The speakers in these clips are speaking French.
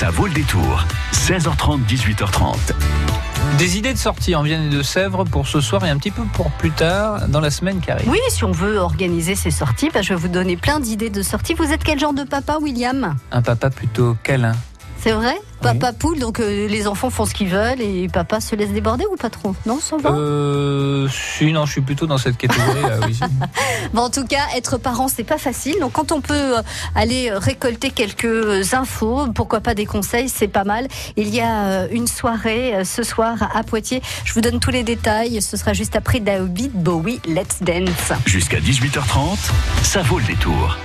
Ça vaut le détour. 16h30, 18h30. Des idées de sortie en Vienne et de Sèvres pour ce soir et un petit peu pour plus tard dans la semaine qui arrive. Oui, si on veut organiser ces sorties, bah, je vais vous donner plein d'idées de sorties. Vous êtes quel genre de papa, William? Un papa plutôt câlin. C'est vrai Papa poule, donc euh, les enfants font ce qu'ils veulent et papa se laisse déborder ou pas trop? Non, ça va Euh. Si, non, je suis plutôt dans cette catégorie là, oui. Bon, en tout cas, être parent, c'est pas facile. Donc, quand on peut euh, aller récolter quelques infos, pourquoi pas des conseils, c'est pas mal. Il y a euh, une soirée ce soir à Poitiers. Je vous donne tous les détails. Ce sera juste après David Bowie, Let's Dance. Jusqu'à 18h30, ça vaut le détour.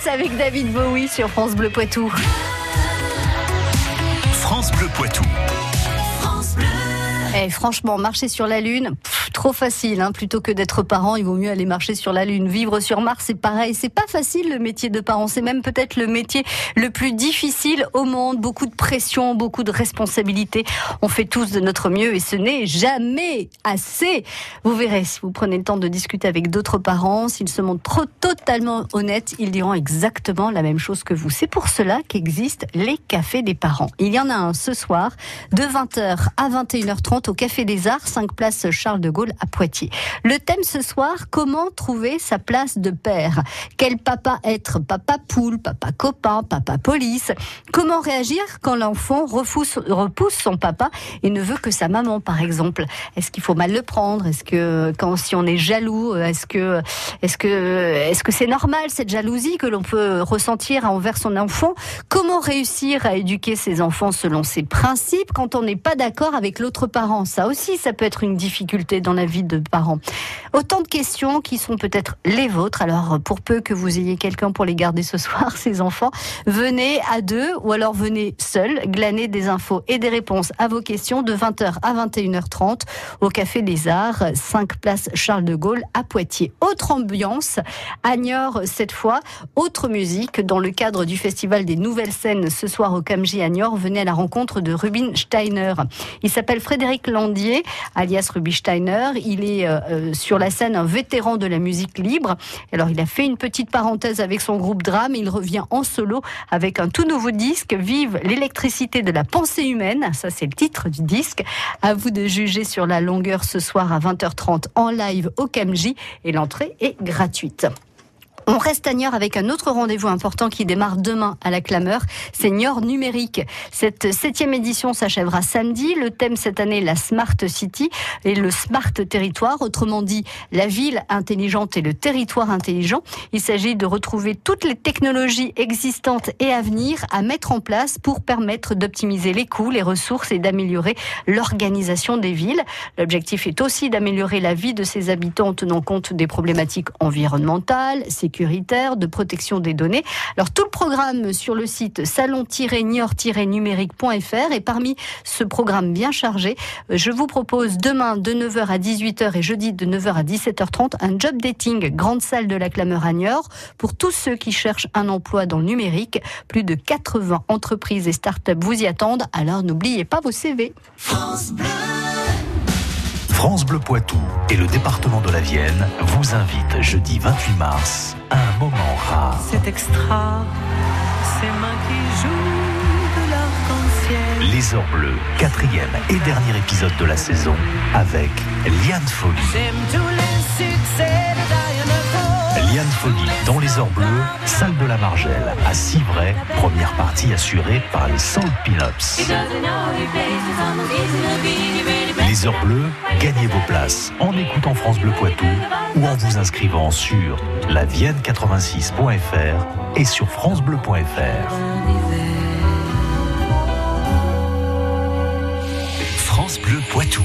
Dance avec David Bowie sur France Bleu Poitou. France Bleu Poitou. Eh, franchement, marcher sur la Lune, pff, trop facile. Hein. Plutôt que d'être parent, il vaut mieux aller marcher sur la Lune. Vivre sur Mars, c'est pareil. C'est pas facile le métier de parent. C'est même peut-être le métier le plus difficile au monde. Beaucoup de pression, beaucoup de responsabilités. On fait tous de notre mieux et ce n'est jamais assez. Vous verrez, si vous prenez le temps de discuter avec d'autres parents, s'ils se montrent trop totalement honnêtes, ils diront exactement la même chose que vous. C'est pour cela qu'existent les cafés des parents. Il y en a un ce soir de 20h à 21h30 au Café des Arts, 5 places Charles de Gaulle à Poitiers. Le thème ce soir, comment trouver sa place de père? Quel papa être? Papa poule, papa copain, papa police. Comment réagir quand l'enfant repousse, son papa et ne veut que sa maman, par exemple? Est-ce qu'il faut mal le prendre? Est-ce que quand si on est jaloux, est-ce que est-ce que est-ce que c'est normal cette jalousie que l'on peut ressentir envers son enfant? Comment réussir à éduquer ses enfants selon ses principes quand on n'est pas d'accord avec l'autre parent? Ça aussi, ça peut être une difficulté dans la vie de parents. Autant de questions qui sont peut-être les vôtres. Alors, pour peu que vous ayez quelqu'un pour les garder ce soir, ces enfants, venez à deux ou alors venez seul, glaner des infos et des réponses à vos questions de 20h à 21h30 au Café des Arts, 5 place Charles de Gaulle à Poitiers. Autre ambiance, à Niort cette fois, autre musique dans le cadre du Festival des Nouvelles Scènes ce soir au Camji à Niort. Venez à la rencontre de Rubin Steiner. Il s'appelle Frédéric Landier, alias Ruby Steiner. Il est euh, euh, sur la scène un vétéran de la musique libre. Alors, il a fait une petite parenthèse avec son groupe Drame. Il revient en solo avec un tout nouveau disque, Vive l'électricité de la pensée humaine. Ça, c'est le titre du disque. À vous de juger sur la longueur ce soir à 20h30 en live au Camji et l'entrée est gratuite. On reste à Niort avec un autre rendez-vous important qui démarre demain à la Clameur. C'est Niort numérique. Cette septième édition s'achèvera samedi. Le thème cette année, la Smart City et le Smart Territoire. Autrement dit, la ville intelligente et le territoire intelligent. Il s'agit de retrouver toutes les technologies existantes et à venir à mettre en place pour permettre d'optimiser les coûts, les ressources et d'améliorer l'organisation des villes. L'objectif est aussi d'améliorer la vie de ses habitants en tenant compte des problématiques environnementales, sécuritaires, de protection des données. Alors tout le programme sur le site salon-niort-numérique.fr et parmi ce programme bien chargé, je vous propose demain de 9h à 18h et jeudi de 9h à 17h30 un job dating grande salle de la Clameur à Niort pour tous ceux qui cherchent un emploi dans le numérique. Plus de 80 entreprises et start-up vous y attendent, alors n'oubliez pas vos CV. France Bleu Poitou et le département de la Vienne vous invitent jeudi 28 mars à un moment rare. C'est extra, ces mains qui jouent de l'arc-en-ciel. Les Heures Bleues, quatrième et dernier épisode de la saison avec Liane Folly. J'aime tous les succès de Diana Paul. Liane Folly dans Les Heures Bleues, salle de la Margelle à Civray, première partie assurée par les Soul Pinups. Les Heures Bleues, gagnez vos places en écoutant France Bleu Poitou ou en vous inscrivant sur lavienne86.fr et sur francebleu.fr. France Bleu Poitou.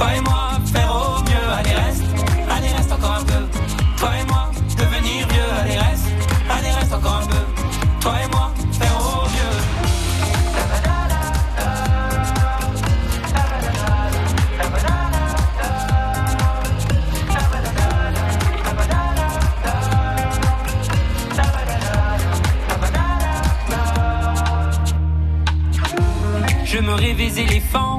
Toi et moi, faire au mieux. Allez reste, allez reste encore un peu. Toi et moi, devenir vieux. Allez reste, allez reste encore un peu. Toi et moi, faire au mieux. Je me rêvais éléphant,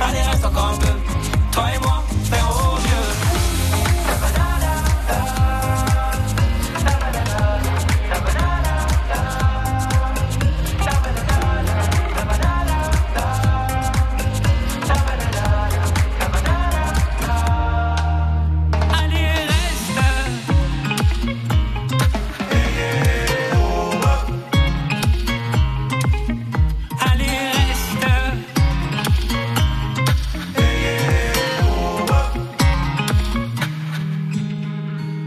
Allez reste, encore un peu. Toi et moi,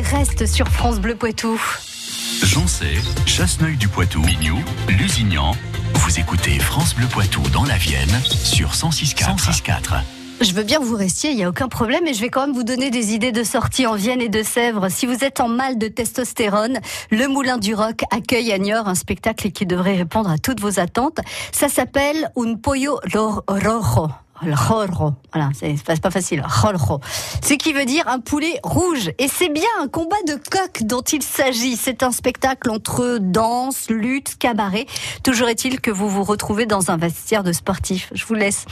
reste sur France Bleu Poitou. Joncé, Chasseneuil du Poitou, Mignou, Lusignan. Vous écoutez France Bleu Poitou dans la Vienne sur 106.4. 106.4. Je veux bien que vous restiez, il n'y a aucun problème, mais je vais quand même vous donner des idées de sortie en Vienne et de Sèvres. Si vous êtes en mal de testostérone, le Moulin du Rock accueille à Niort un spectacle qui devrait répondre à toutes vos attentes. Ça s'appelle Un Pollo Ro- Rojo. Voilà, c'est pas facile. Ce qui veut dire un poulet rouge. Et c'est bien un combat de coq dont il s'agit. C'est un spectacle entre danse, lutte, cabaret. Toujours est-il que vous vous retrouvez dans un vestiaire de sportif. Je vous laisse.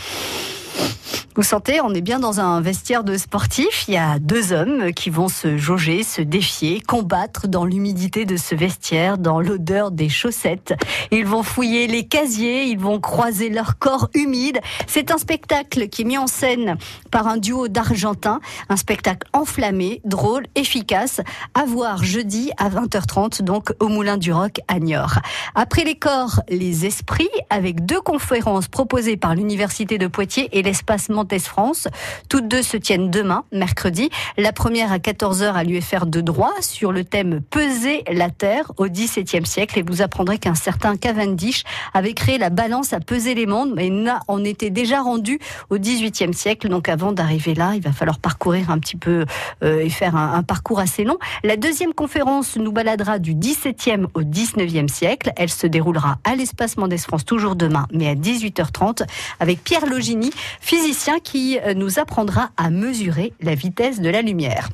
Vous sentez, on est bien dans un vestiaire de sportif. Il y a deux hommes qui vont se jauger, se défier, combattre dans l'humidité de ce vestiaire, dans l'odeur des chaussettes. Ils vont fouiller les casiers, ils vont croiser leur corps humide. C'est un spectacle qui est mis en scène par un duo d'Argentins, un spectacle enflammé, drôle, efficace, à voir jeudi à 20h30, donc au Moulin du Roc à Niort. Après les corps, les esprits, avec deux conférences proposées par l'Université de Poitiers et l'espace Montes France. Toutes deux se tiennent demain, mercredi. La première à 14h à l'UFR de droit sur le thème Peser la Terre au XVIIe siècle. Et vous apprendrez qu'un certain Cavendish avait créé la balance à peser les mondes, mais on était déjà rendu au XVIIIe siècle. Donc avant d'arriver là, il va falloir parcourir un petit peu euh, et faire un, parcours assez long. La deuxième conférence nous baladera du XVIIe au XIXe siècle. Elle se déroulera à l'espace Mendes France toujours demain, mais à 18h30 avec Pierre Logini, physicien qui euh, nous apprendra à mesurer la vitesse de la lumière.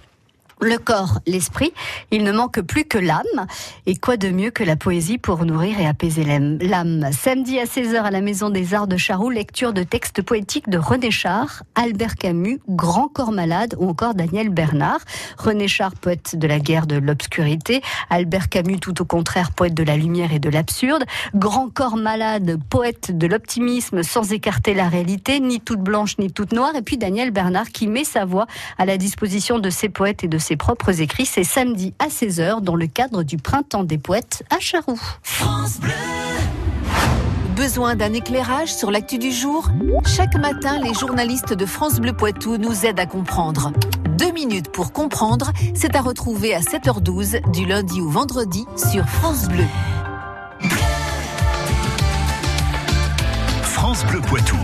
Le corps, l'esprit, il ne manque plus que l'âme. Et quoi de mieux que la poésie pour nourrir et apaiser l'âme. Samedi à 16h à la Maison des Arts de Charroux, lecture de textes poétiques de René Char, Albert Camus, Grand Corps Malade ou encore Daniel Bernard. René Char, poète de la guerre de l'obscurité. Albert Camus, tout au contraire, poète de la lumière et de l'absurde. Grand Corps Malade, poète de l'optimisme sans écarter la réalité, ni toute blanche ni toute noire. Et puis Daniel Bernard qui met sa voix à la disposition de ses poètes et de ses propres écrits. C'est samedi à 16h dans le cadre du Printemps des poètes à Charroux. Besoin d'un éclairage sur l'actu du jour? Chaque matin, les journalistes de France Bleu Poitou nous aident à comprendre. Deux minutes pour comprendre, c'est à retrouver à 7h12 du lundi au vendredi sur France Bleu. France Bleu Poitou.